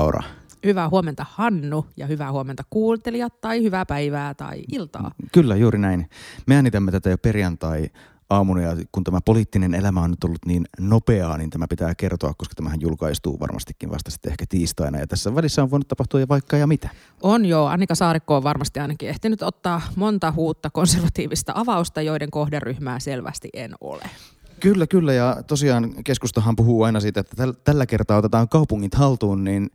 Hyvää huomenta Laura. Hyvää huomenta Hannu ja hyvää huomenta kuuntelijat tai hyvää päivää tai iltaa. Kyllä, juuri näin. Me äänitämme tätä jo perjantai aamuna ja kun tämä poliittinen elämä on nyt ollut niin nopeaa, niin tämä pitää kertoa, koska tämähän julkaistuu varmastikin vasta sitten ehkä tiistaina. Ja tässä välissä on voinut tapahtua jo vaikka ja mitä. On joo, Annika Saarikko on varmasti ainakin ehtinyt ottaa monta huutta konservatiivista avausta, joiden kohderyhmää selvästi en ole. Kyllä, kyllä. Ja tosiaan keskustahan puhuu aina siitä, että tällä kertaa otetaan kaupungit haltuun, niin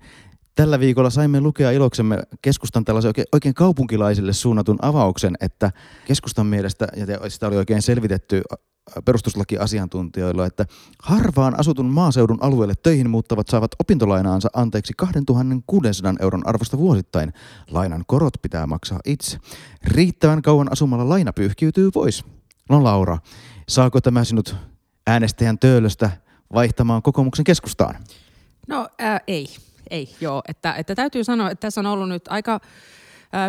Tällä viikolla saimme lukea iloksemme keskustan tällaisen oikein, oikein kaupunkilaisille suunnatun avauksen, että keskustan mielestä, ja sitä oli oikein selvitetty perustuslakiasiantuntijoilla, että harvaan asutun maaseudun alueelle töihin muuttavat saavat opintolainaansa anteeksi 2600 euron arvosta vuosittain. Lainan korot pitää maksaa itse. Riittävän kauan asumalla laina pyyhkiytyy pois. No Laura, saako tämä sinut äänestäjän töölöstä vaihtamaan kokoomuksen keskustaan? No ää, ei ei, joo. Että, että täytyy sanoa, että tässä on ollut nyt aika...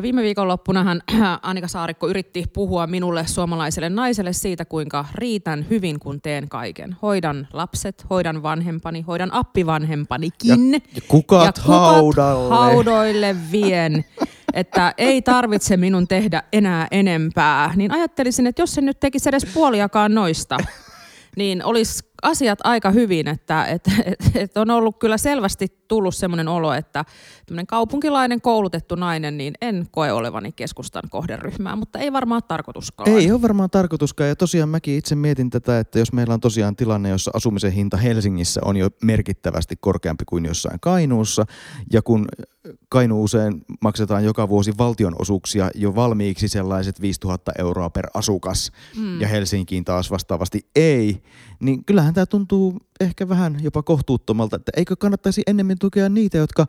Viime viikonloppunahan Annika Saarikko yritti puhua minulle suomalaiselle naiselle siitä, kuinka riitän hyvin, kun teen kaiken. Hoidan lapset, hoidan vanhempani, hoidan appivanhempanikin. Ja, ja kukat, ja kukat haudalle. haudoille vien. että ei tarvitse minun tehdä enää enempää. Niin ajattelisin, että jos se nyt tekisi edes puoliakaan noista, niin olisi asiat aika hyvin, että et, et, et on ollut kyllä selvästi tullut semmoinen olo, että tämmöinen kaupunkilainen koulutettu nainen, niin en koe olevani keskustan kohderyhmää, mutta ei varmaan tarkoituskaan. Ei ole varmaan tarkoituskaan ja tosiaan mäkin itse mietin tätä, että jos meillä on tosiaan tilanne, jossa asumisen hinta Helsingissä on jo merkittävästi korkeampi kuin jossain Kainuussa ja kun Kainu usein maksetaan joka vuosi valtionosuuksia jo valmiiksi sellaiset 5000 euroa per asukas mm. ja Helsinkiin taas vastaavasti ei, niin kyllähän tämä tuntuu ehkä vähän jopa kohtuuttomalta, että eikö kannattaisi ennemmin tukea niitä, jotka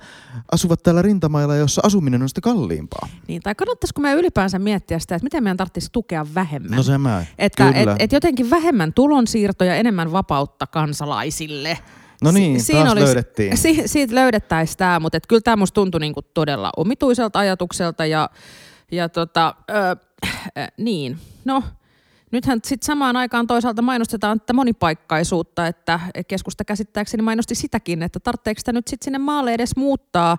asuvat täällä rintamailla, jossa asuminen on sitä kalliimpaa. Niin, tai kannattaisiko me ylipäänsä miettiä sitä, että miten meidän tarvitsisi tukea vähemmän? No se mä, että et, et jotenkin vähemmän tulonsiirtoja, enemmän vapautta kansalaisille. No niin, si- taas olisi, löydettiin. Si- siitä löydettäisiin tämä, mutta kyllä tämä musta tuntui niinku todella omituiselta ajatukselta ja, ja tota, ö, äh, niin, no Nythän sitten samaan aikaan toisaalta mainostetaan että monipaikkaisuutta, että keskusta käsittääkseni mainosti sitäkin, että tarvitseeko sitä nyt sitten sinne maalle edes muuttaa,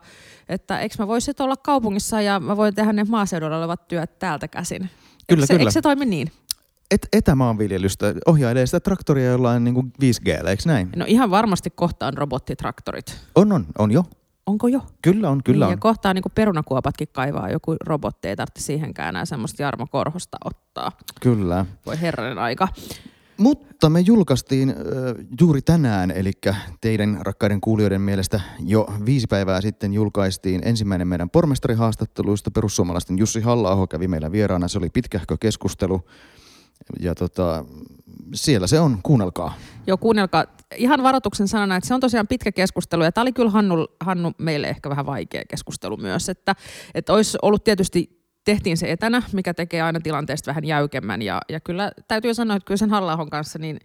että eikö mä voisi olla kaupungissa ja mä voin tehdä ne maaseudulla olevat työt täältä käsin. Kyllä, eikö se, kyllä. Eikö se toimi niin? Et, etämaanviljelystä ohjailee sitä traktoria jollain niin 5G, eikö näin? No ihan varmasti kohtaan robottitraktorit. On, on, on jo. Onko jo? Kyllä on, kyllä niin, on. Ja kohtaa niin perunakuopatkin kaivaa joku robotti, ei tarvitse siihenkään enää semmoista Jarmo Korhosta ottaa. Kyllä. Voi herranen aika. Mutta me julkaistiin äh, juuri tänään, eli teidän rakkaiden kuulijoiden mielestä jo viisi päivää sitten julkaistiin ensimmäinen meidän pormestarihaastatteluista. Perussuomalaisten Jussi halla kävi meillä vieraana. Se oli pitkähkö keskustelu. Ja tota, siellä se on, kuunnelkaa. Joo, kuunnelkaa. Ihan varoituksen sanana, että se on tosiaan pitkä keskustelu, ja tämä oli kyllä Hannu, Hannu meille ehkä vähän vaikea keskustelu myös, että, että olisi ollut tietysti tehtiin se etänä, mikä tekee aina tilanteesta vähän jäykemmän. Ja, ja kyllä täytyy sanoa, että kyllä sen halla kanssa, niin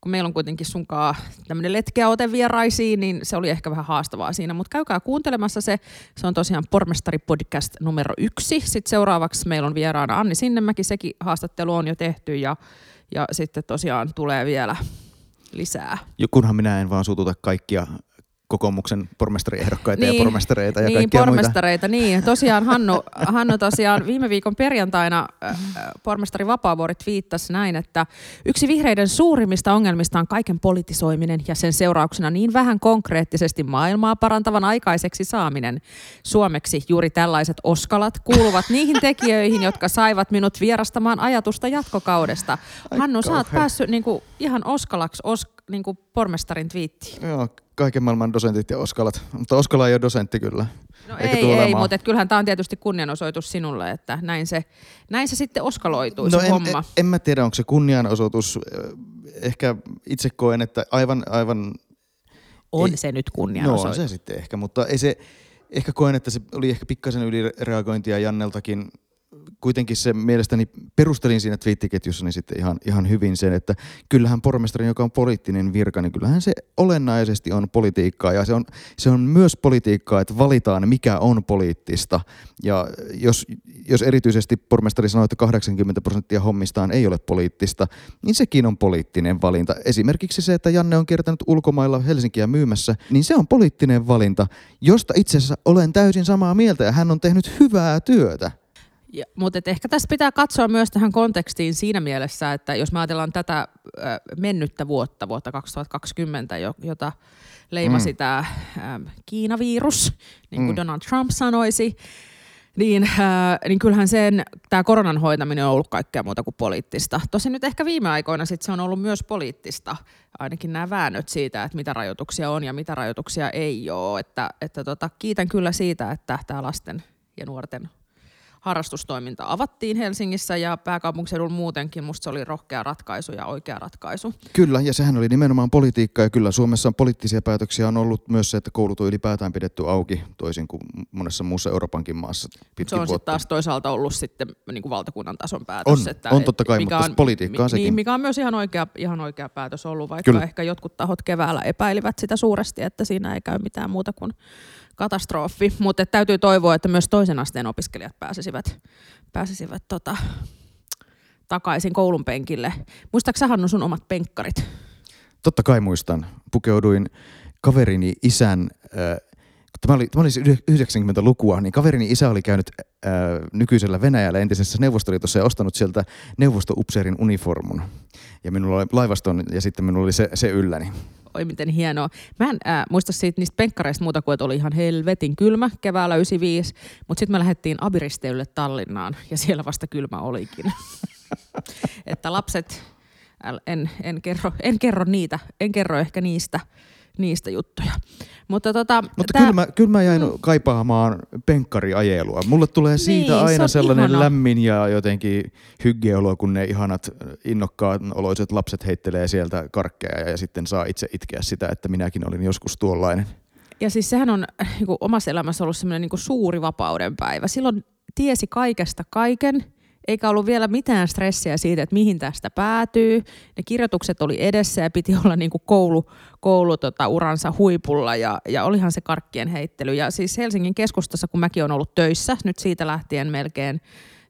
kun meillä on kuitenkin sunkaa tämmöinen letkeä ote vieraisiin, niin se oli ehkä vähän haastavaa siinä. Mutta käykää kuuntelemassa se. Se on tosiaan Pormestari podcast numero yksi. Sitten seuraavaksi meillä on vieraana Anni Sinnemäki. Sekin haastattelu on jo tehty ja, ja sitten tosiaan tulee vielä lisää. Ja kunhan minä en vaan suututa kaikkia kokoomuksen pormestariehdokkaita niin, ja pormestareita ja niin, kaikkia pormestareita, muita. niin. Tosiaan Hannu, Hannu tosiaan viime viikon perjantaina äh, pormestari Vapaavuori viittasi näin, että yksi vihreiden suurimmista ongelmista on kaiken politisoiminen ja sen seurauksena niin vähän konkreettisesti maailmaa parantavan aikaiseksi saaminen. Suomeksi juuri tällaiset oskalat kuuluvat niihin tekijöihin, jotka saivat minut vierastamaan ajatusta jatkokaudesta. Hannu, sä oot päässyt niinku, ihan oskalaksi os, niinku pormestarin twiittiin. Joo, kaiken maailman dosentit ja Oskalat. Mutta Oskala ei ole dosentti kyllä. No Eikä ei, ei mutta et kyllähän tämä on tietysti kunnianosoitus sinulle, että näin se, näin se sitten oskaloituu no se en, homma. En, en mä tiedä, onko se kunnianosoitus. Ehkä itse koen, että aivan... aivan on ei, se nyt kunnianosoitus. No on se sitten ehkä, mutta ei se, ehkä koen, että se oli ehkä pikkasen ylireagointia Janneltakin kuitenkin se mielestäni perustelin siinä niin sitten ihan, ihan hyvin sen, että kyllähän pormestarin, joka on poliittinen virka, niin kyllähän se olennaisesti on politiikkaa ja se on, se on myös politiikkaa, että valitaan mikä on poliittista ja jos, jos erityisesti pormestari sanoo, että 80 prosenttia hommistaan ei ole poliittista, niin sekin on poliittinen valinta. Esimerkiksi se, että Janne on kiertänyt ulkomailla Helsinkiä myymässä, niin se on poliittinen valinta, josta itse asiassa olen täysin samaa mieltä ja hän on tehnyt hyvää työtä. Ja, mutta ehkä tässä pitää katsoa myös tähän kontekstiin siinä mielessä, että jos me ajatellaan tätä äh, mennyttä vuotta, vuotta 2020, jota leimasi mm. tämä äh, Kiinavirus, niin kuin mm. Donald Trump sanoisi, niin, äh, niin kyllähän sen, tämä koronan hoitaminen on ollut kaikkea muuta kuin poliittista. Tosin nyt ehkä viime aikoina sit se on ollut myös poliittista, ainakin nämä väännöt siitä, että mitä rajoituksia on ja mitä rajoituksia ei ole. Että, että tota, kiitän kyllä siitä, että tämä lasten ja nuorten harrastustoiminta avattiin Helsingissä ja pääkaupunkiseudulla muutenkin. Musta se oli rohkea ratkaisu ja oikea ratkaisu. Kyllä, ja sehän oli nimenomaan politiikka ja kyllä Suomessa on poliittisia päätöksiä on ollut myös se, että koulut on ylipäätään pidetty auki toisin kuin monessa muussa Euroopankin maassa Se on sitten taas toisaalta ollut sitten niin kuin valtakunnan tason päätös. On, että, on totta kai, mikä mutta on, politiikkaa mi, sekin. Niin, mikä on myös ihan oikea, ihan oikea päätös ollut, vaikka kyllä. ehkä jotkut tahot keväällä epäilivät sitä suuresti, että siinä ei käy mitään muuta kuin katastrofi, mutta täytyy toivoa, että myös toisen asteen opiskelijat pääsisivät, pääsisivät tota, takaisin koulun penkille. Muistaaksä Hannu sun omat penkkarit? Totta kai muistan. Pukeuduin kaverini isän, äh, tämä oli, tämä oli 90-lukua, niin kaverini isä oli käynyt äh, nykyisellä Venäjällä entisessä Neuvostoliitossa ja ostanut sieltä neuvostoupseerin uniformun. Ja minulla oli laivaston ja sitten minulla oli se, se ylläni oi miten hienoa. Mä en äh, muista siitä niistä penkkareista muuta kuin, että oli ihan helvetin kylmä keväällä 95, mutta sitten me lähdettiin Abiristeylle Tallinnaan ja siellä vasta kylmä olikin. että lapset, en, en, kerro, en kerro niitä, en kerro ehkä niistä niistä juttuja. Mutta, tota, Mutta tää... kyllä, mä, kyllä mä jäin mm. kaipaamaan penkkariajelua. Mulle tulee siitä niin, aina se sellainen ihana. lämmin ja jotenkin hyggeolo, kun ne ihanat innokkaat oloiset lapset heittelee sieltä karkkeja ja sitten saa itse itkeä sitä, että minäkin olin joskus tuollainen. Ja siis sehän on niin kuin omassa elämässä ollut semmoinen niin suuri vapauden päivä. Silloin tiesi kaikesta kaiken – eikä ollut vielä mitään stressiä siitä, että mihin tästä päätyy. Ne kirjoitukset oli edessä ja piti olla niin kuin koulu, koulu tota, uransa huipulla ja, ja olihan se karkkien heittely. Ja siis Helsingin keskustassa, kun mäkin olen ollut töissä, nyt siitä lähtien melkein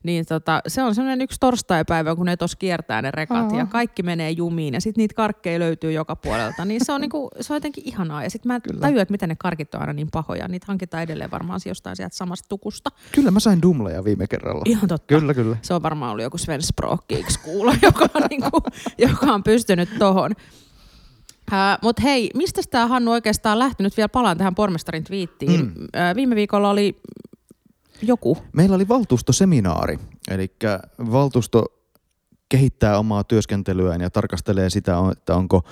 niin tota, se on sellainen yksi torstaipäivä, kun ne tos kiertää ne rekat oh. ja kaikki menee jumiin ja sitten niitä karkkeja löytyy joka puolelta. Niin se on, niinku, se on jotenkin ihanaa. Ja sitten mä Kyllä. tajuan, että miten ne karkit on aina niin pahoja. Niitä hankitaan edelleen varmaan jostain sieltä samasta tukusta. Kyllä mä sain dumleja viime kerralla. Ihan totta. Kyllä, kyllä. Se on varmaan ollut joku Sven Sprockiiksi kuulla, joka, on, niinku, joka on pystynyt tohon. Uh, Mutta hei, mistä tämä Hannu oikeastaan lähtenyt? Vielä palaan tähän pormestarin twiittiin. Mm. Uh, viime viikolla oli joku? Meillä oli valtuustoseminaari, eli valtuusto kehittää omaa työskentelyään ja tarkastelee sitä, että onko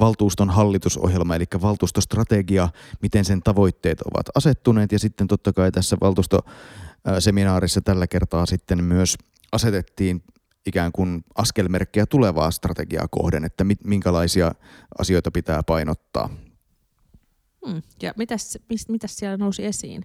valtuuston hallitusohjelma, eli valtuustostrategia, miten sen tavoitteet ovat asettuneet. Ja sitten totta kai tässä valtuustoseminaarissa tällä kertaa sitten myös asetettiin ikään kuin askelmerkkejä tulevaa strategiaa kohden, että minkälaisia asioita pitää painottaa. Hmm. Ja mitäs, mitäs siellä nousi esiin?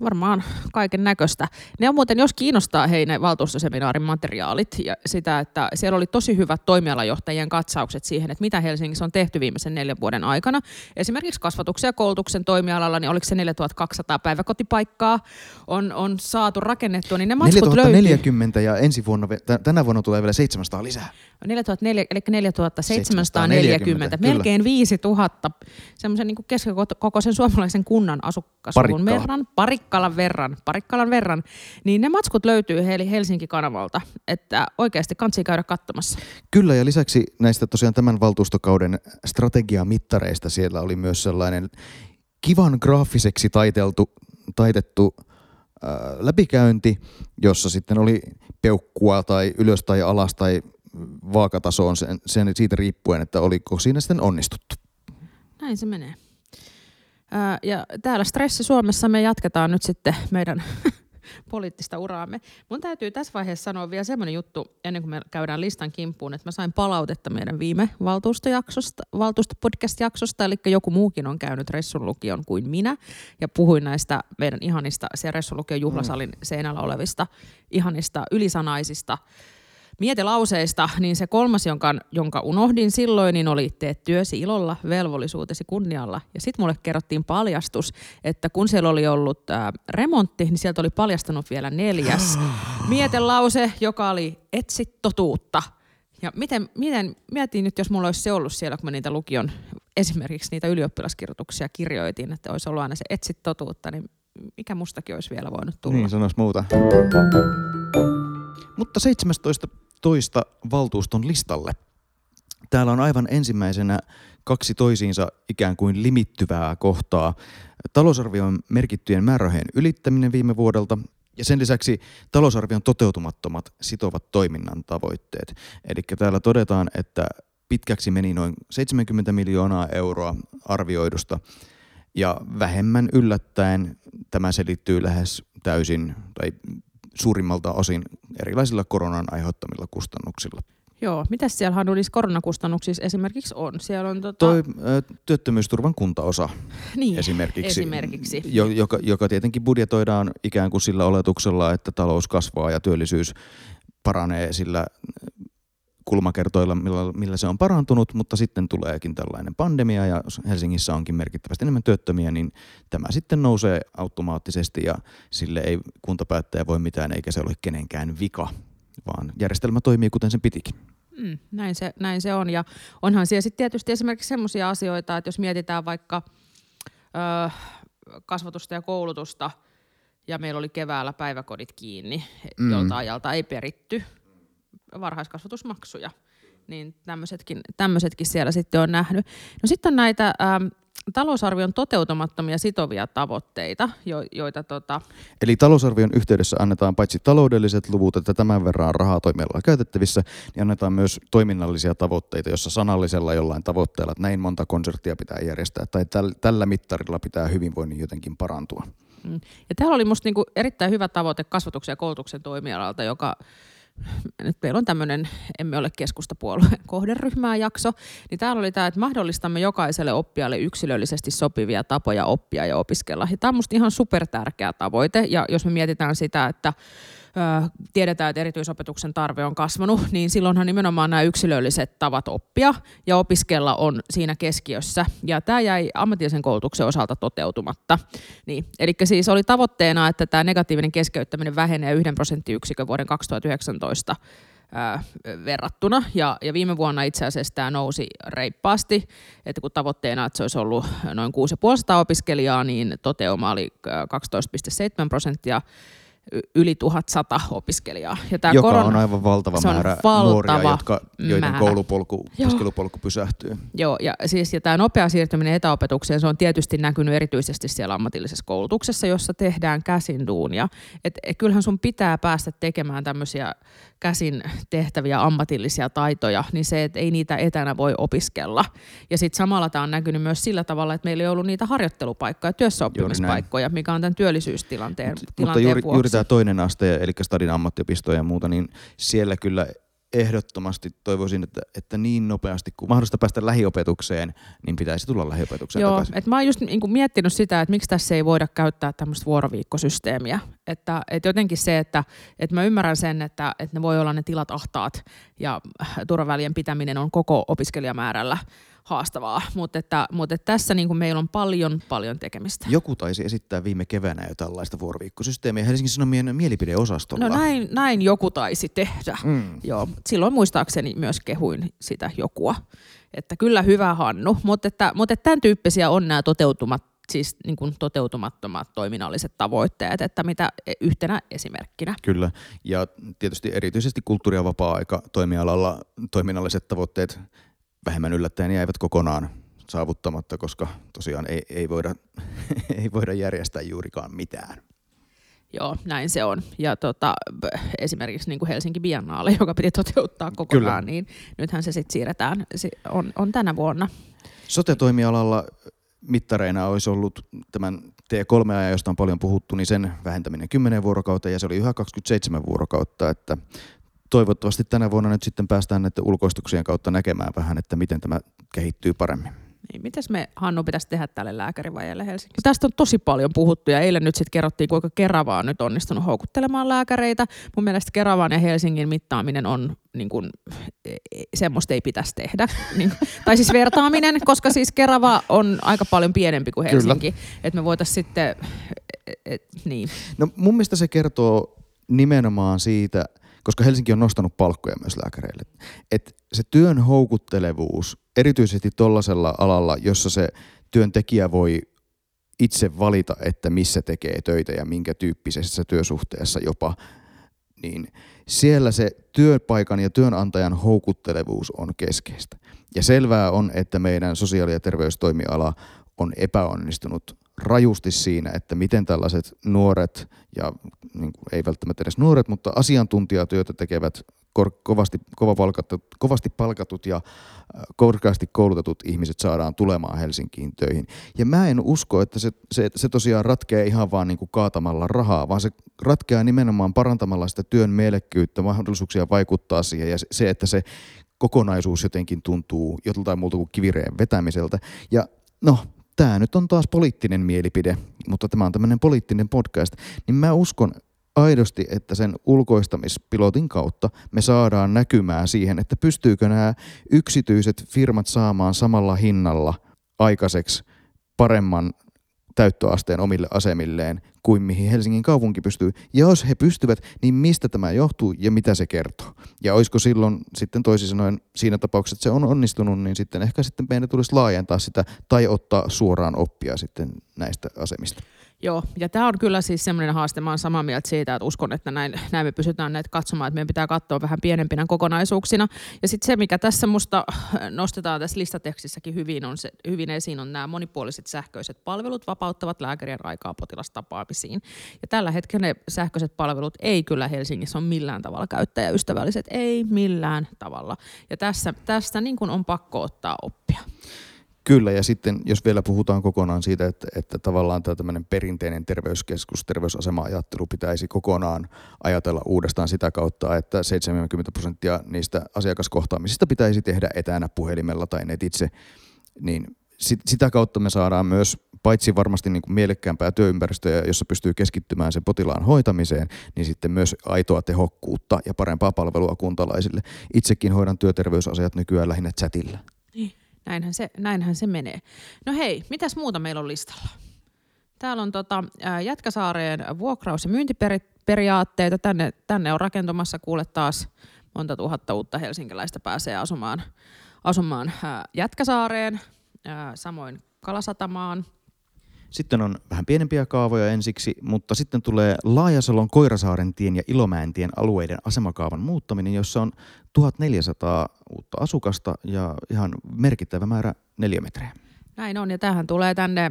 Varmaan kaiken näköistä. Ne on muuten, jos kiinnostaa hei ne valtuustoseminaarin materiaalit ja sitä, että siellä oli tosi hyvät toimialajohtajien katsaukset siihen, että mitä Helsingissä on tehty viimeisen neljän vuoden aikana. Esimerkiksi kasvatuksen ja koulutuksen toimialalla, niin oliko se 4200 päiväkotipaikkaa on, on saatu rakennettua, niin ne matskut 4040 ja ensi vuonna, tänä vuonna tulee vielä 700 lisää. 4004, eli 4740, melkein 5000 semmoisen niin keskikokoisen suomalaisen kunnan asukasluvun verran, parikkalan verran, parikkalan verran, niin ne matskut löytyy Helsinki-kanavalta, että oikeasti kansi käydä katsomassa. Kyllä, ja lisäksi näistä tosiaan tämän valtuustokauden strategiamittareista siellä oli myös sellainen kivan graafiseksi taiteltu, taitettu äh, läpikäynti, jossa sitten oli peukkua tai ylös tai alas tai vaakatasoon sen, sen, siitä riippuen, että oliko siinä sitten onnistuttu. Näin se menee. Ää, ja täällä Stressi Suomessa me jatketaan nyt sitten meidän poliittista uraamme. Mun täytyy tässä vaiheessa sanoa vielä semmoinen juttu, ennen kuin me käydään listan kimppuun, että mä sain palautetta meidän viime valtuustojaksosta, valtuustopodcast-jaksosta, eli joku muukin on käynyt Ressun lukion kuin minä, ja puhuin näistä meidän ihanista, se Ressun lukion juhlasalin seinällä olevista ihanista ylisanaisista mietelauseista, niin se kolmas, jonka, jonka unohdin silloin, niin oli teet työsi ilolla, velvollisuutesi kunnialla. Ja sitten mulle kerrottiin paljastus, että kun siellä oli ollut ää, remontti, niin sieltä oli paljastunut vielä neljäs mietelause, joka oli etsi totuutta. Ja miten, miten, mietin nyt, jos mulla olisi se ollut siellä, kun mä niitä lukion, esimerkiksi niitä ylioppilaskirjoituksia kirjoitin, että olisi ollut aina se etsi totuutta, niin mikä mustakin olisi vielä voinut tulla. Niin, sanois muuta. Mutta 17 toista valtuuston listalle. Täällä on aivan ensimmäisenä kaksi toisiinsa ikään kuin limittyvää kohtaa. Talousarvion merkittyjen määrärahojen ylittäminen viime vuodelta ja sen lisäksi talousarvion toteutumattomat sitovat toiminnan tavoitteet. Eli täällä todetaan, että pitkäksi meni noin 70 miljoonaa euroa arvioidusta ja vähemmän yllättäen tämä selittyy lähes täysin tai suurimmalta osin erilaisilla koronan aiheuttamilla kustannuksilla. Joo, mitä siellä Hannulis koronakustannuksissa esimerkiksi on? Siellä on tota... Toi ö, työttömyysturvan kuntaosa niin, esimerkiksi, esimerkiksi. Jo, joka, joka tietenkin budjetoidaan ikään kuin sillä oletuksella, että talous kasvaa ja työllisyys paranee sillä kulmakertoilla, millä, millä se on parantunut, mutta sitten tuleekin tällainen pandemia ja Helsingissä onkin merkittävästi enemmän työttömiä, niin tämä sitten nousee automaattisesti ja sille ei kuntapäättäjä voi mitään eikä se ole kenenkään vika, vaan järjestelmä toimii kuten sen pitikin. Mm, näin, se, näin se on ja onhan siellä sitten tietysti esimerkiksi sellaisia asioita, että jos mietitään vaikka ö, kasvatusta ja koulutusta ja meillä oli keväällä päiväkodit kiinni, mm. jolta ajalta ei peritty – varhaiskasvatusmaksuja. Niin tämmöisetkin, tämmöisetkin siellä sitten on nähnyt. No sitten on näitä ähm, talousarvion toteutumattomia sitovia tavoitteita, jo, joita tota... Eli talousarvion yhteydessä annetaan paitsi taloudelliset luvut, että tämän verran rahaa toimialalla käytettävissä, niin annetaan myös toiminnallisia tavoitteita, jossa sanallisella jollain tavoitteella, että näin monta konserttia pitää järjestää, tai täl, tällä mittarilla pitää hyvinvoinnin jotenkin parantua. Mm. Ja täällä oli musta niinku erittäin hyvä tavoite kasvatuksen ja koulutuksen toimialalta, joka nyt meillä on tämmöinen Emme ole keskustapuolueen kohderyhmää jakso, niin täällä oli tämä, että mahdollistamme jokaiselle oppijalle yksilöllisesti sopivia tapoja oppia ja opiskella. Ja tämä on musta ihan supertärkeä tavoite, ja jos me mietitään sitä, että tiedetään, että erityisopetuksen tarve on kasvanut, niin silloinhan nimenomaan nämä yksilölliset tavat oppia ja opiskella on siinä keskiössä. Ja tämä jäi ammatillisen koulutuksen osalta toteutumatta. Niin, eli siis oli tavoitteena, että tämä negatiivinen keskeyttäminen vähenee yhden prosenttiyksikön vuoden 2019 verrattuna. Ja, ja viime vuonna itse asiassa tämä nousi reippaasti, että kun tavoitteena, että se olisi ollut noin 6500 opiskelijaa, niin toteuma oli 12,7 prosenttia yli 1100 opiskelijaa. Ja tämä Joka korona, on aivan valtava määrä valtava nuoria, jotka, joiden määrä. koulupolku, opiskelupolku pysähtyy. Joo, ja, siis, ja tämä nopea siirtyminen etäopetukseen, se on tietysti näkynyt erityisesti siellä ammatillisessa koulutuksessa, jossa tehdään käsin duunia. Et, et kyllähän sun pitää päästä tekemään tämmöisiä käsin tehtäviä ammatillisia taitoja, niin se, että ei niitä etänä voi opiskella. Ja sitten samalla tämä on näkynyt myös sillä tavalla, että meillä ei ollut niitä harjoittelupaikkoja, työssäoppimispaikkoja, mikä on tämän työllisyystilanteen Mut, tilanteen Mutta juuri, juuri tämä toinen aste, eli Stadin ammattiopisto ja muuta, niin siellä kyllä ehdottomasti toivoisin, että, että niin nopeasti kuin mahdollista päästä lähiopetukseen, niin pitäisi tulla lähiopetukseen Joo, takaisin. että mä oon just niin kuin miettinyt sitä, että miksi tässä ei voida käyttää tämmöistä vuoroviikkosysteemiä. Että, että jotenkin se, että, että mä ymmärrän sen, että, että ne voi olla ne tilat ahtaat ja turvavälien pitäminen on koko opiskelijamäärällä haastavaa, mutta, että, mutta että tässä niin kuin meillä on paljon, paljon tekemistä. Joku taisi esittää viime keväänä jo tällaista vuoroviikkosysteemiä Helsingin Sanomien mielipideosastolla. No näin, näin joku taisi tehdä. Mm. Joo, silloin muistaakseni myös kehuin sitä jokua. Että kyllä hyvä Hannu, mutta, että, mutta että tämän tyyppisiä on nämä toteutumat siis niin kuin toteutumattomat toiminnalliset tavoitteet, että mitä yhtenä esimerkkinä. Kyllä, ja tietysti erityisesti kulttuuri- ja vapaa-aika toimialalla toiminnalliset tavoitteet vähemmän yllättäen jäivät kokonaan saavuttamatta, koska tosiaan ei, ei, voida, ei voida järjestää juurikaan mitään. Joo, näin se on. Ja tota, esimerkiksi niin kuin Helsinki Biennaale, joka piti toteuttaa kokonaan, Kyllä. niin nythän se sitten siirretään, se on, on tänä vuonna. Sote-toimialalla mittareina olisi ollut tämän T3, josta on paljon puhuttu, niin sen vähentäminen 10 vuorokautta ja se oli yhä 27 vuorokautta, että toivottavasti tänä vuonna nyt sitten päästään näiden ulkoistuksien kautta näkemään vähän, että miten tämä kehittyy paremmin. Niin, mitäs me Hannu pitäisi tehdä tälle lääkärivajalle Helsingissä? Tästä on tosi paljon puhuttu ja eilen nyt sitten kerrottiin, kuinka Kerava on nyt onnistunut houkuttelemaan lääkäreitä. Mun mielestä Keravan ja Helsingin mittaaminen on niin kuin, e, e, semmoista ei pitäisi tehdä. niin, tai siis vertaaminen, koska siis Kerava on aika paljon pienempi kuin Helsinki. Että me voitaisiin sitten, et, et, niin. No mun mielestä se kertoo nimenomaan siitä, koska Helsinki on nostanut palkkoja myös lääkäreille. Että se työn houkuttelevuus, erityisesti tuollaisella alalla, jossa se työntekijä voi itse valita, että missä tekee töitä ja minkä tyyppisessä työsuhteessa jopa, niin siellä se työpaikan ja työnantajan houkuttelevuus on keskeistä. Ja selvää on, että meidän sosiaali- ja terveystoimiala on epäonnistunut rajusti siinä, että miten tällaiset nuoret ja niin kuin, ei välttämättä edes nuoret, mutta asiantuntijatyötä tekevät kor- kovasti, kova palkatut, kovasti palkatut ja äh, korkeasti koulutetut ihmiset saadaan tulemaan Helsinkiin töihin. Ja mä en usko, että se, se, se tosiaan ratkeaa ihan vaan niin kuin kaatamalla rahaa, vaan se ratkeaa nimenomaan parantamalla sitä työn mielekkyyttä, mahdollisuuksia vaikuttaa siihen ja se, että se kokonaisuus jotenkin tuntuu joltain muulta kuin kivireen vetämiseltä. Ja no, tämä nyt on taas poliittinen mielipide, mutta tämä on tämmöinen poliittinen podcast, niin mä uskon aidosti, että sen ulkoistamispilotin kautta me saadaan näkymään siihen, että pystyykö nämä yksityiset firmat saamaan samalla hinnalla aikaiseksi paremman täyttöasteen omille asemilleen kuin mihin Helsingin kaupunki pystyy. Ja jos he pystyvät, niin mistä tämä johtuu ja mitä se kertoo? Ja olisiko silloin sitten toisin sanoen siinä tapauksessa, että se on onnistunut, niin sitten ehkä sitten meidän tulisi laajentaa sitä tai ottaa suoraan oppia sitten näistä asemista. Joo, ja tämä on kyllä siis semmoinen haaste, mä oon samaa mieltä siitä, että uskon, että näin, näin me pysytään näitä katsomaan, että meidän pitää katsoa vähän pienempinä kokonaisuuksina. Ja sitten se, mikä tässä musta nostetaan tässä listatekstissäkin hyvin, on se, hyvin esiin, on nämä monipuoliset sähköiset palvelut vapauttavat lääkärien aikaa potilastapaamisiin. Ja tällä hetkellä ne sähköiset palvelut ei kyllä Helsingissä ole millään tavalla käyttäjäystävälliset, ei millään tavalla. Ja tässä, tästä niin kuin on pakko ottaa oppia. Kyllä, ja sitten jos vielä puhutaan kokonaan siitä, että, että tavallaan tämä tämmöinen perinteinen terveyskeskus, terveysasema-ajattelu pitäisi kokonaan ajatella uudestaan sitä kautta, että 70 prosenttia niistä asiakaskohtaamisista pitäisi tehdä etänä puhelimella tai netitse, niin sit, sitä kautta me saadaan myös paitsi varmasti niin kuin mielekkäämpää työympäristöä, jossa pystyy keskittymään sen potilaan hoitamiseen, niin sitten myös aitoa tehokkuutta ja parempaa palvelua kuntalaisille. Itsekin hoidan työterveysasiat nykyään lähinnä chatilla. Näinhän se, näinhän se menee. No hei, mitäs muuta meillä on listalla? Täällä on tota, Jätkäsaareen vuokraus- ja myyntiperiaatteita. Tänne, tänne on rakentumassa kuule taas monta tuhatta uutta helsinkiläistä pääsee asumaan, asumaan Jätkäsaareen, samoin Kalasatamaan. Sitten on vähän pienempiä kaavoja ensiksi, mutta sitten tulee Laajasalon Koirasaaren tien ja Ilomäen tien alueiden asemakaavan muuttaminen, jossa on 1400 uutta asukasta ja ihan merkittävä määrä neliömetrejä. Näin on, ja tähän tulee tänne,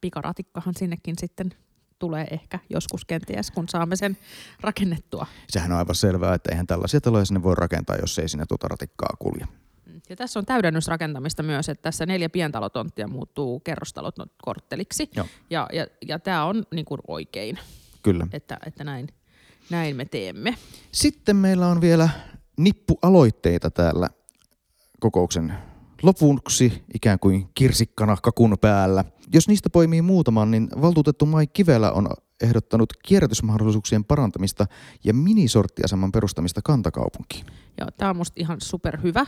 pikaratikkahan sinnekin sitten tulee ehkä joskus kenties, kun saamme sen rakennettua. Sehän on aivan selvää, että eihän tällaisia taloja sinne voi rakentaa, jos ei sinne tuota ratikkaa kulje. Ja tässä on täydennysrakentamista myös, että tässä neljä pientalotonttia muuttuu kerrostalot kortteliksi. Joo. Ja, ja, ja tämä on niin kuin oikein, Kyllä. Että, että näin, näin me teemme. Sitten meillä on vielä nippualoitteita täällä kokouksen lopuksi ikään kuin kirsikkana kakun päällä. Jos niistä poimii muutaman, niin valtuutettu Mai Kivelä on ehdottanut kierrätysmahdollisuuksien parantamista ja minisorttiaseman perustamista kantakaupunkiin. Joo, tämä on musta ihan superhyvä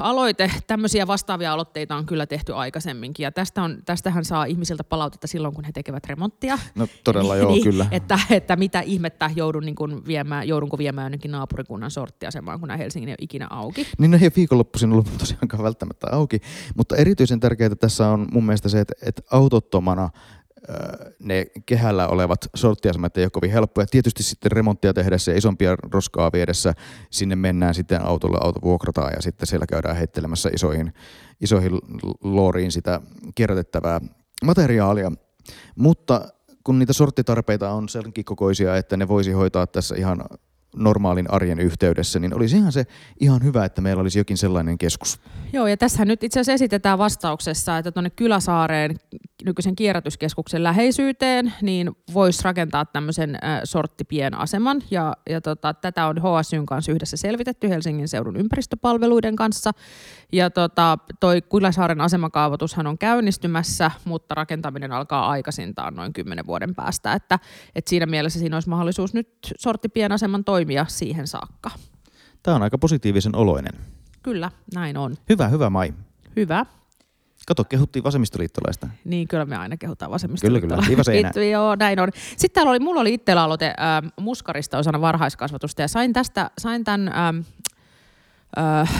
aloite, tämmöisiä vastaavia aloitteita on kyllä tehty aikaisemminkin ja tästä on, tästähän saa ihmisiltä palautetta silloin, kun he tekevät remonttia. No todella joo, niin, kyllä. Että, että mitä ihmettä joudun niin kuin viemään, joudunko viemään jonnekin naapurikunnan sorttiasemaan, kun nämä Helsingin ei ole ikinä auki. Niin no ei viikonloppuisin ollut tosiaankaan välttämättä auki, mutta erityisen tärkeää tässä on mun mielestä se, että, että autottomana ne kehällä olevat sorttiasemat ei ole kovin helppoja. Tietysti sitten remonttia tehdessä ja isompia roskaa viedessä sinne mennään sitten autolla, auto vuokrataan ja sitten siellä käydään heittelemässä isoihin, isoihin looriin sitä kierrätettävää materiaalia. Mutta kun niitä sorttitarpeita on senkin kokoisia, että ne voisi hoitaa tässä ihan normaalin arjen yhteydessä, niin olisi ihan se ihan hyvä, että meillä olisi jokin sellainen keskus. Joo, ja tässä nyt itse asiassa esitetään vastauksessa, että tuonne Kyläsaareen nykyisen kierrätyskeskuksen läheisyyteen, niin voisi rakentaa tämmöisen äh, sorttipienaseman. Ja, ja tota, tätä on HSYn kanssa yhdessä selvitetty Helsingin seudun ympäristöpalveluiden kanssa. Ja tota, toi Kuilasaaren asemakaavoitushan on käynnistymässä, mutta rakentaminen alkaa aikaisintaan noin kymmenen vuoden päästä. Että, että siinä mielessä siinä olisi mahdollisuus nyt sorttipienaseman toimia siihen saakka. Tämä on aika positiivisen oloinen. Kyllä, näin on. Hyvä, hyvä Mai. Hyvä. Kato, kehuttiin vasemmistoliittolaista. Niin, kyllä me aina kehutaan Kyllä, vasemmistoliittoa. kyllä. Seinään. It- Joo, näin on. Sitten täällä oli, mulla oli itsellä aloite äh, muskarista osana varhaiskasvatusta ja sain tästä, sain tämän ähm, äh,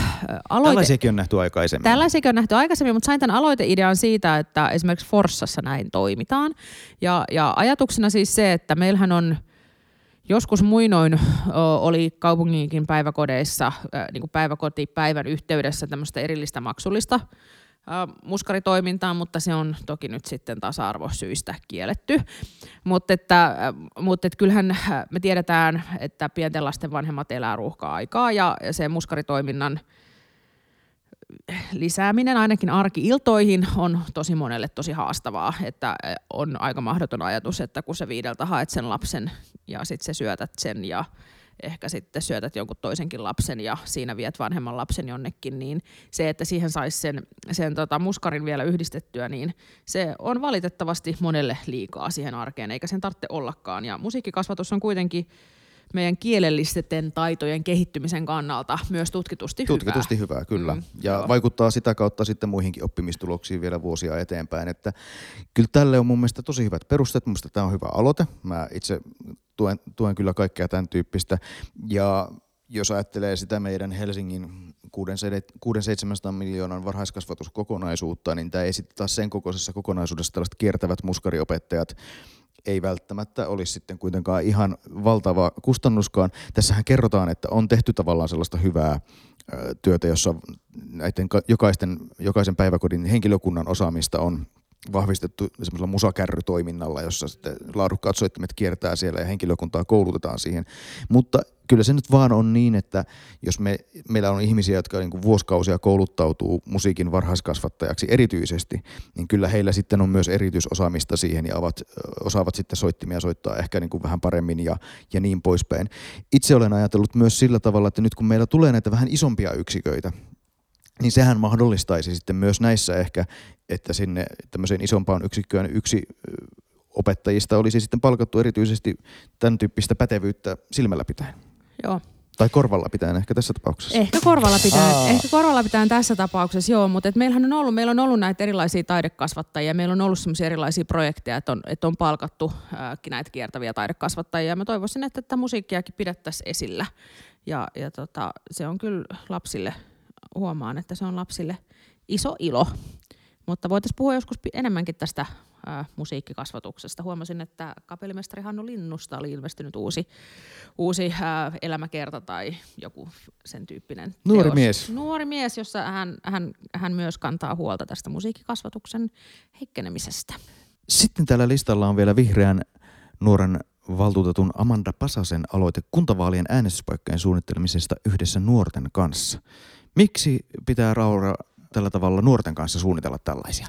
aloite... Tällaisiakin on nähty aikaisemmin. Tällaisiakin on nähty aikaisemmin, mutta sain tämän aloiteidean siitä, että esimerkiksi Forssassa näin toimitaan. Ja, ja ajatuksena siis se, että meillähän on joskus muinoin oli kaupunginkin päiväkodeissa niin kuin päiväkotipäivän yhteydessä tämmöistä erillistä maksullista ö, muskaritoimintaa, mutta se on toki nyt sitten tasa-arvosyistä kielletty. Mutta että, ö, mutta että kyllähän ö, me tiedetään, että pienten lasten vanhemmat elää ruuhka-aikaa ja ja se muskaritoiminnan lisääminen ainakin arki-iltoihin on tosi monelle tosi haastavaa, että on aika mahdoton ajatus, että kun sä viideltä haet sen lapsen ja sitten sä syötät sen ja ehkä sitten syötät jonkun toisenkin lapsen ja siinä viet vanhemman lapsen jonnekin, niin se, että siihen saisi sen, sen tota muskarin vielä yhdistettyä, niin se on valitettavasti monelle liikaa siihen arkeen, eikä sen tarvitse ollakaan. Ja musiikkikasvatus on kuitenkin meidän kielellisten taitojen kehittymisen kannalta myös tutkitusti, Tutkitusti hyvää, kyllä. Mm, Mm, ja joo. vaikuttaa sitä kautta sitten muihinkin oppimistuloksiin vielä vuosia eteenpäin. Että kyllä tälle on mun mielestä tosi hyvät perusteet. Mun mielestä tämä on hyvä aloite. Mä itse tuen, tuen kyllä kaikkea tämän tyyppistä. Ja jos ajattelee sitä meidän Helsingin 600-700 miljoonan varhaiskasvatuskokonaisuutta, niin tämä ei sitten taas sen kokoisessa kokonaisuudessa tällaiset kiertävät muskariopettajat ei välttämättä olisi sitten kuitenkaan ihan valtava kustannuskaan. Tässähän kerrotaan, että on tehty tavallaan sellaista hyvää työtä, jossa näiden ka- jokaisten, jokaisen päiväkodin henkilökunnan osaamista on vahvistettu semmoisella musakärrytoiminnalla, jossa sitten laadukkaat soittimet kiertää siellä ja henkilökuntaa koulutetaan siihen. Mutta kyllä se nyt vaan on niin, että jos me, meillä on ihmisiä, jotka niin kuin vuosikausia kouluttautuu musiikin varhaiskasvattajaksi erityisesti, niin kyllä heillä sitten on myös erityisosaamista siihen ja ovat, osaavat sitten soittimia soittaa ehkä niin kuin vähän paremmin ja, ja niin poispäin. Itse olen ajatellut myös sillä tavalla, että nyt kun meillä tulee näitä vähän isompia yksiköitä, niin sehän mahdollistaisi sitten myös näissä ehkä, että sinne tämmöiseen isompaan yksikköön yksi opettajista olisi sitten palkattu erityisesti tämän tyyppistä pätevyyttä silmällä pitäen. Joo. Tai korvalla pitäen ehkä tässä tapauksessa. Ehkä korvalla pitää, Aa. ehkä korvalla pitää tässä tapauksessa, joo, mutta et meillähän on ollut, meillä on ollut näitä erilaisia taidekasvattajia, meillä on ollut semmoisia erilaisia projekteja, että on, että on palkattu ääkin näitä kiertäviä taidekasvattajia. Mä toivoisin, että tätä musiikkiakin pidettäisiin esillä. Ja, ja tota, se on kyllä lapsille, huomaan, että se on lapsille iso ilo. Mutta voitaisiin puhua joskus enemmänkin tästä ää, musiikkikasvatuksesta. Huomasin, että kapellimestari Hannu Linnusta oli ilmestynyt uusi, uusi ää, elämäkerta tai joku sen tyyppinen Nuori teos. mies. Nuori mies, jossa hän, hän, hän myös kantaa huolta tästä musiikkikasvatuksen heikkenemisestä. Sitten tällä listalla on vielä vihreän nuoren valtuutetun Amanda Pasasen aloite kuntavaalien äänestyspaikkojen suunnittelemisesta yhdessä nuorten kanssa. Miksi pitää Raura tällä tavalla nuorten kanssa suunnitella tällaisia?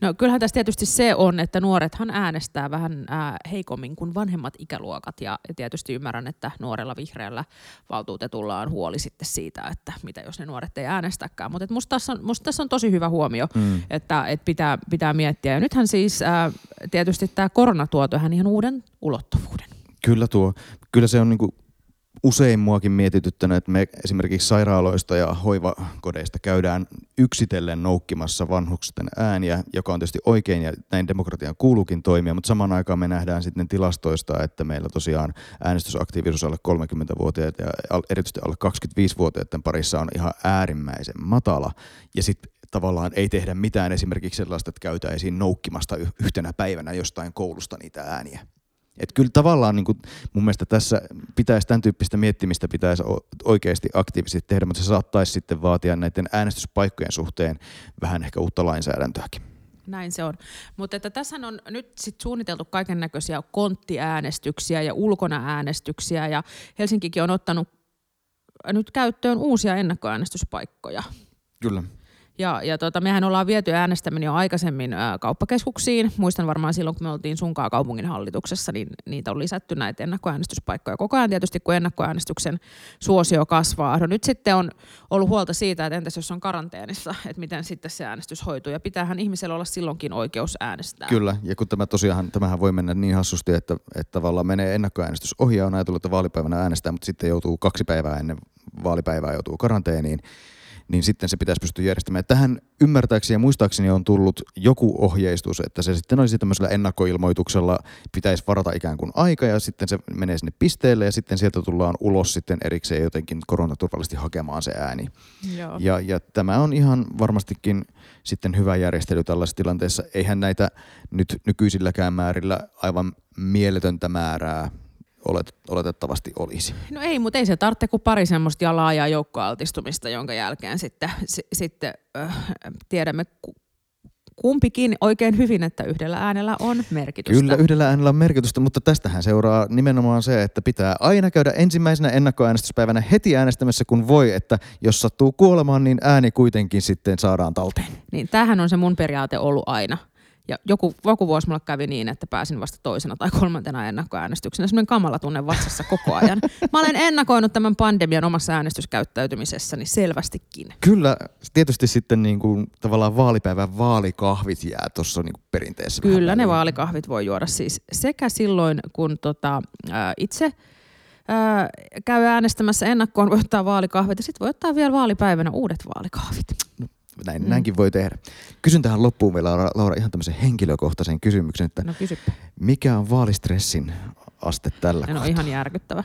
No kyllähän tässä tietysti se on, että nuorethan äänestää vähän ää, heikommin kuin vanhemmat ikäluokat ja, tietysti ymmärrän, että nuorella vihreällä valtuutetulla on huoli sitten siitä, että mitä jos ne nuoret ei äänestäkään. Mutta musta tässä, on, musta tässä on tosi hyvä huomio, Mm. että, että pitää, pitää miettiä. Ja nythän siis ää, tietysti tämä korona tuo tähän ihan uuden ulottuvuuden. Kyllä tuo, kyllä se on niinku usein muakin mietityttänyt, että me esimerkiksi sairaaloista ja hoivakodeista käydään yksitellen noukkimassa vanhusten ääniä, joka on tietysti oikein ja näin demokratian kuuluukin toimia, mutta samaan aikaan me nähdään sitten tilastoista, että meillä tosiaan äänestysaktiivisuus alle 30-vuotiaat ja erityisesti alle 25-vuotiaiden parissa on ihan äärimmäisen matala ja sitten tavallaan ei tehdä mitään esimerkiksi sellaista, että käytäisiin noukkimasta yhtenä päivänä jostain koulusta niitä ääniä. Et kyllä tavallaan niin kuin mun mielestä tässä pitäisi tämän tyyppistä miettimistä pitäisi oikeasti aktiivisesti tehdä, mutta se saattaisi sitten vaatia näiden äänestyspaikkojen suhteen vähän ehkä uutta lainsäädäntöäkin. Näin se on. Mutta että tässä on nyt sit suunniteltu kaiken näköisiä konttiäänestyksiä ja ulkona äänestyksiä ja Helsinkikin on ottanut nyt käyttöön uusia ennakkoäänestyspaikkoja. Kyllä. Ja, ja tota, mehän ollaan viety äänestäminen jo aikaisemmin ää, kauppakeskuksiin. Muistan varmaan silloin, kun me oltiin sunkaa kaupungin hallituksessa, niin niitä on lisätty näitä ennakkoäänestyspaikkoja koko ajan tietysti, kun ennakkoäänestyksen suosio kasvaa. No nyt sitten on ollut huolta siitä, että entäs jos on karanteenissa, että miten sitten se äänestys hoituu. Ja pitäähän ihmisellä olla silloinkin oikeus äänestää. Kyllä, ja kun tämä tosiaan, tämähän voi mennä niin hassusti, että, että tavallaan menee ennakkoäänestys ohi ja on ajatellut, että vaalipäivänä äänestää, mutta sitten joutuu kaksi päivää ennen vaalipäivää joutuu karanteeniin, niin sitten se pitäisi pystyä järjestämään. Tähän ymmärtääkseni ja muistaakseni on tullut joku ohjeistus, että se sitten olisi tämmöisellä ennakkoilmoituksella, pitäisi varata ikään kuin aika ja sitten se menee sinne pisteelle ja sitten sieltä tullaan ulos sitten erikseen jotenkin koronaturvallisesti hakemaan se ääni. Joo. Ja, ja tämä on ihan varmastikin sitten hyvä järjestely tällaisessa tilanteessa. Eihän näitä nyt nykyisilläkään määrillä aivan mieletöntä määrää olet, oletettavasti olisi. No ei, mutta ei se tarvitse kuin pari semmoista ja laajaa joukkoaltistumista, jonka jälkeen sitten, s- sitten äh, tiedämme ku- kumpikin oikein hyvin, että yhdellä äänellä on merkitystä. Kyllä yhdellä äänellä on merkitystä, mutta tästähän seuraa nimenomaan se, että pitää aina käydä ensimmäisenä ennakkoäänestyspäivänä heti äänestämässä kun voi, että jos sattuu kuolemaan, niin ääni kuitenkin sitten saadaan talteen. Niin tämähän on se mun periaate ollut aina. Ja joku, joku vuosi mulle kävi niin, että pääsin vasta toisena tai kolmantena ennakkoäänestyksenä. Sellainen kamala tunne vatsassa koko ajan. Mä olen ennakoinut tämän pandemian omassa äänestyskäyttäytymisessäni selvästikin. Kyllä, tietysti sitten niin kuin, tavallaan vaalipäivän vaalikahvit jää tuossa niin perinteessä. Kyllä ne vaalikahvit voi juoda siis sekä silloin, kun tota, ää, itse ää, käy äänestämässä ennakkoon, voi ottaa vaalikahvit ja sitten voi ottaa vielä vaalipäivänä uudet vaalikahvit. Näin, Mm. Näinkin voi tehdä. Kysyn tähän loppuun vielä, Laura, Laura ihan tämmöisen henkilökohtaisen kysymyksen, että No kysypä. mikä on vaalistressin aste tällä on kohtaa? ihan järkyttävä.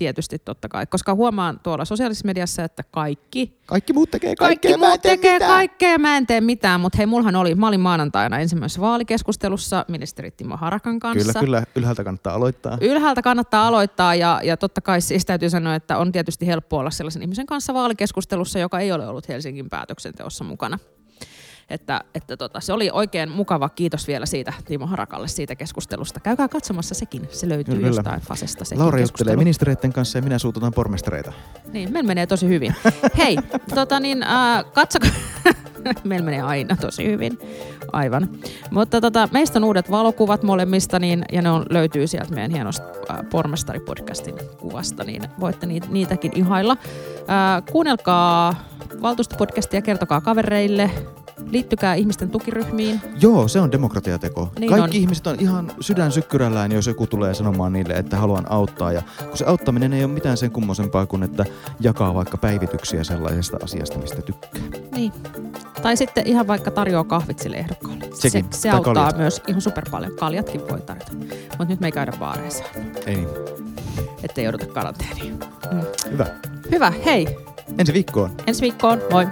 Tietysti totta kai, koska huomaan tuolla sosiaalisessa mediassa, että kaikki Kaikki muut tekee Kaikki kaikkea, en muut tekee mitään. kaikkea, mä en tee mitään, mutta hei, mullahan oli, mä olin maanantaina ensimmäisessä vaalikeskustelussa ministeri Timo Harakan kanssa. Kyllä, kyllä. Ylhäältä kannattaa aloittaa. Ylhäältä kannattaa aloittaa ja, ja totta kai siis täytyy sanoa, että on tietysti helppo olla sellaisen ihmisen kanssa vaalikeskustelussa, joka ei ole ollut Helsingin päätöksenteossa mukana. Että, että tota, se oli oikein mukava. Kiitos vielä siitä Timo Harakalle siitä keskustelusta. Käykää katsomassa sekin. Se löytyy Kyllä, jostain fasesta keskustelu. juttelee ministereiden kanssa ja minä suututan pormestareita. Niin, meillä menee tosi hyvin. Hei, tota niin, äh, katsokaa. meillä menee aina tosi hyvin. Aivan. Mutta tota, meistä on uudet valokuvat molemmista, niin, ja ne on, löytyy sieltä meidän hienosta äh, Pormestari-podcastin kuvasta, niin voitte niitä, niitäkin ihailla. Äh, kuunnelkaa valtuustopodcastia, kertokaa kavereille, liittykää ihmisten tukiryhmiin. Joo, se on demokratiateko. Niin Kaikki on. ihmiset on ihan sydän sykkyrällään, jos joku tulee sanomaan niille, että haluan auttaa. Ja kun se auttaminen ei ole mitään sen kummosempaa kuin, että jakaa vaikka päivityksiä sellaisesta asiasta, mistä tykkää. Niin. Tai sitten ihan vaikka tarjoaa kahvit sille ehdokkaalle. Sekin. Se, se auttaa kaljat. myös ihan super paljon. Kaljatkin voi tarjota. Mutta nyt me ei käydä baareissa, Ei niin. ettei jouduta karanteeniin. Mm. Hyvä. Hyvä, hei. Ensi viikkoon. Ensi viikkoon, moi.